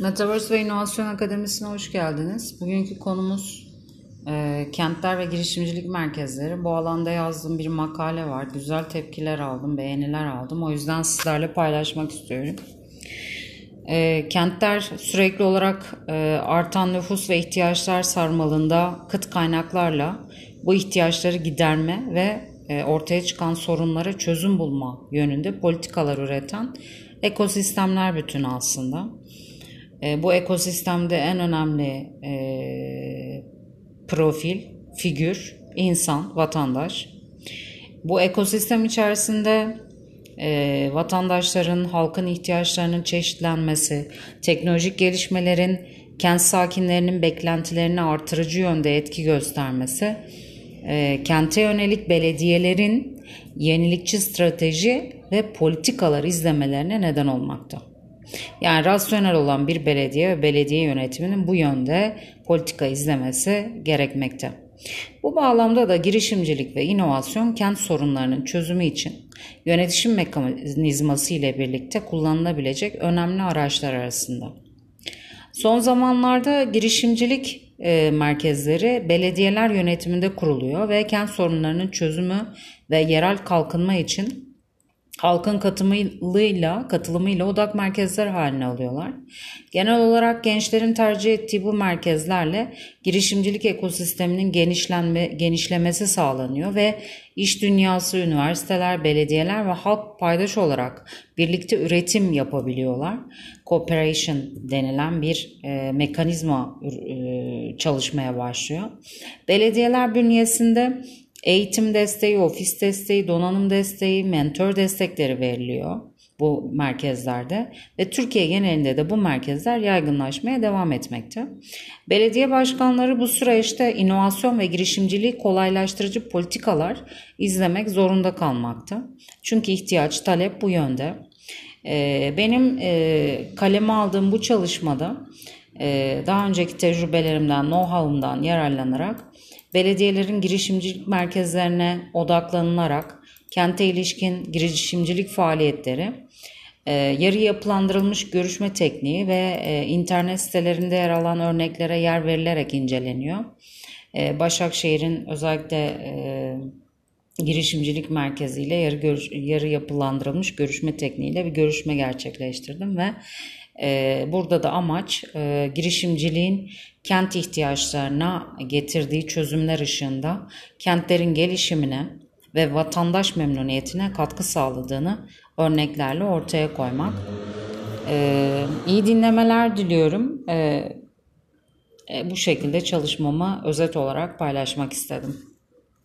Metaverse ve İnovasyon Akademisi'ne hoş geldiniz. Bugünkü konumuz e, kentler ve girişimcilik merkezleri. Bu alanda yazdığım bir makale var. Güzel tepkiler aldım, beğeniler aldım. O yüzden sizlerle paylaşmak istiyorum. E, kentler sürekli olarak e, artan nüfus ve ihtiyaçlar sarmalında kıt kaynaklarla bu ihtiyaçları giderme ve e, ortaya çıkan sorunlara çözüm bulma yönünde politikalar üreten ekosistemler bütünü aslında. E, bu ekosistemde en önemli e, profil, figür, insan, vatandaş. Bu ekosistem içerisinde e, vatandaşların, halkın ihtiyaçlarının çeşitlenmesi, teknolojik gelişmelerin kent sakinlerinin beklentilerini artırıcı yönde etki göstermesi, e, kente yönelik belediyelerin yenilikçi strateji ve politikalar izlemelerine neden olmakta. Yani rasyonel olan bir belediye ve belediye yönetiminin bu yönde politika izlemesi gerekmekte. Bu bağlamda da girişimcilik ve inovasyon kent sorunlarının çözümü için yönetişim mekanizması ile birlikte kullanılabilecek önemli araçlar arasında. Son zamanlarda girişimcilik e, merkezleri belediyeler yönetiminde kuruluyor ve kent sorunlarının çözümü ve yerel kalkınma için halkın katılımıyla, katılımıyla odak merkezler haline alıyorlar. Genel olarak gençlerin tercih ettiği bu merkezlerle girişimcilik ekosisteminin genişlenme, genişlemesi sağlanıyor ve iş dünyası, üniversiteler, belediyeler ve halk paydaş olarak birlikte üretim yapabiliyorlar. Cooperation denilen bir e, mekanizma e, çalışmaya başlıyor. Belediyeler bünyesinde Eğitim desteği, ofis desteği, donanım desteği, mentor destekleri veriliyor bu merkezlerde ve Türkiye genelinde de bu merkezler yaygınlaşmaya devam etmekte. Belediye başkanları bu süreçte inovasyon ve girişimciliği kolaylaştırıcı politikalar izlemek zorunda kalmakta. Çünkü ihtiyaç, talep bu yönde. Ee, benim e, kaleme aldığım bu çalışmada daha önceki tecrübelerimden, know-how'umdan yararlanarak belediyelerin girişimcilik merkezlerine odaklanılarak kente ilişkin girişimcilik faaliyetleri, e, yarı yapılandırılmış görüşme tekniği ve e, internet sitelerinde yer alan örneklere yer verilerek inceleniyor. E, Başakşehir'in özellikle girişimcilik merkeziyle yarı, görüş, yarı yapılandırılmış görüşme tekniğiyle bir görüşme gerçekleştirdim ve burada da amaç e, girişimciliğin kent ihtiyaçlarına getirdiği çözümler ışığında kentlerin gelişimine ve vatandaş memnuniyetine katkı sağladığını örneklerle ortaya koymak. Ee, iyi dinlemeler diliyorum. Ee, bu şekilde çalışmamı özet olarak paylaşmak istedim.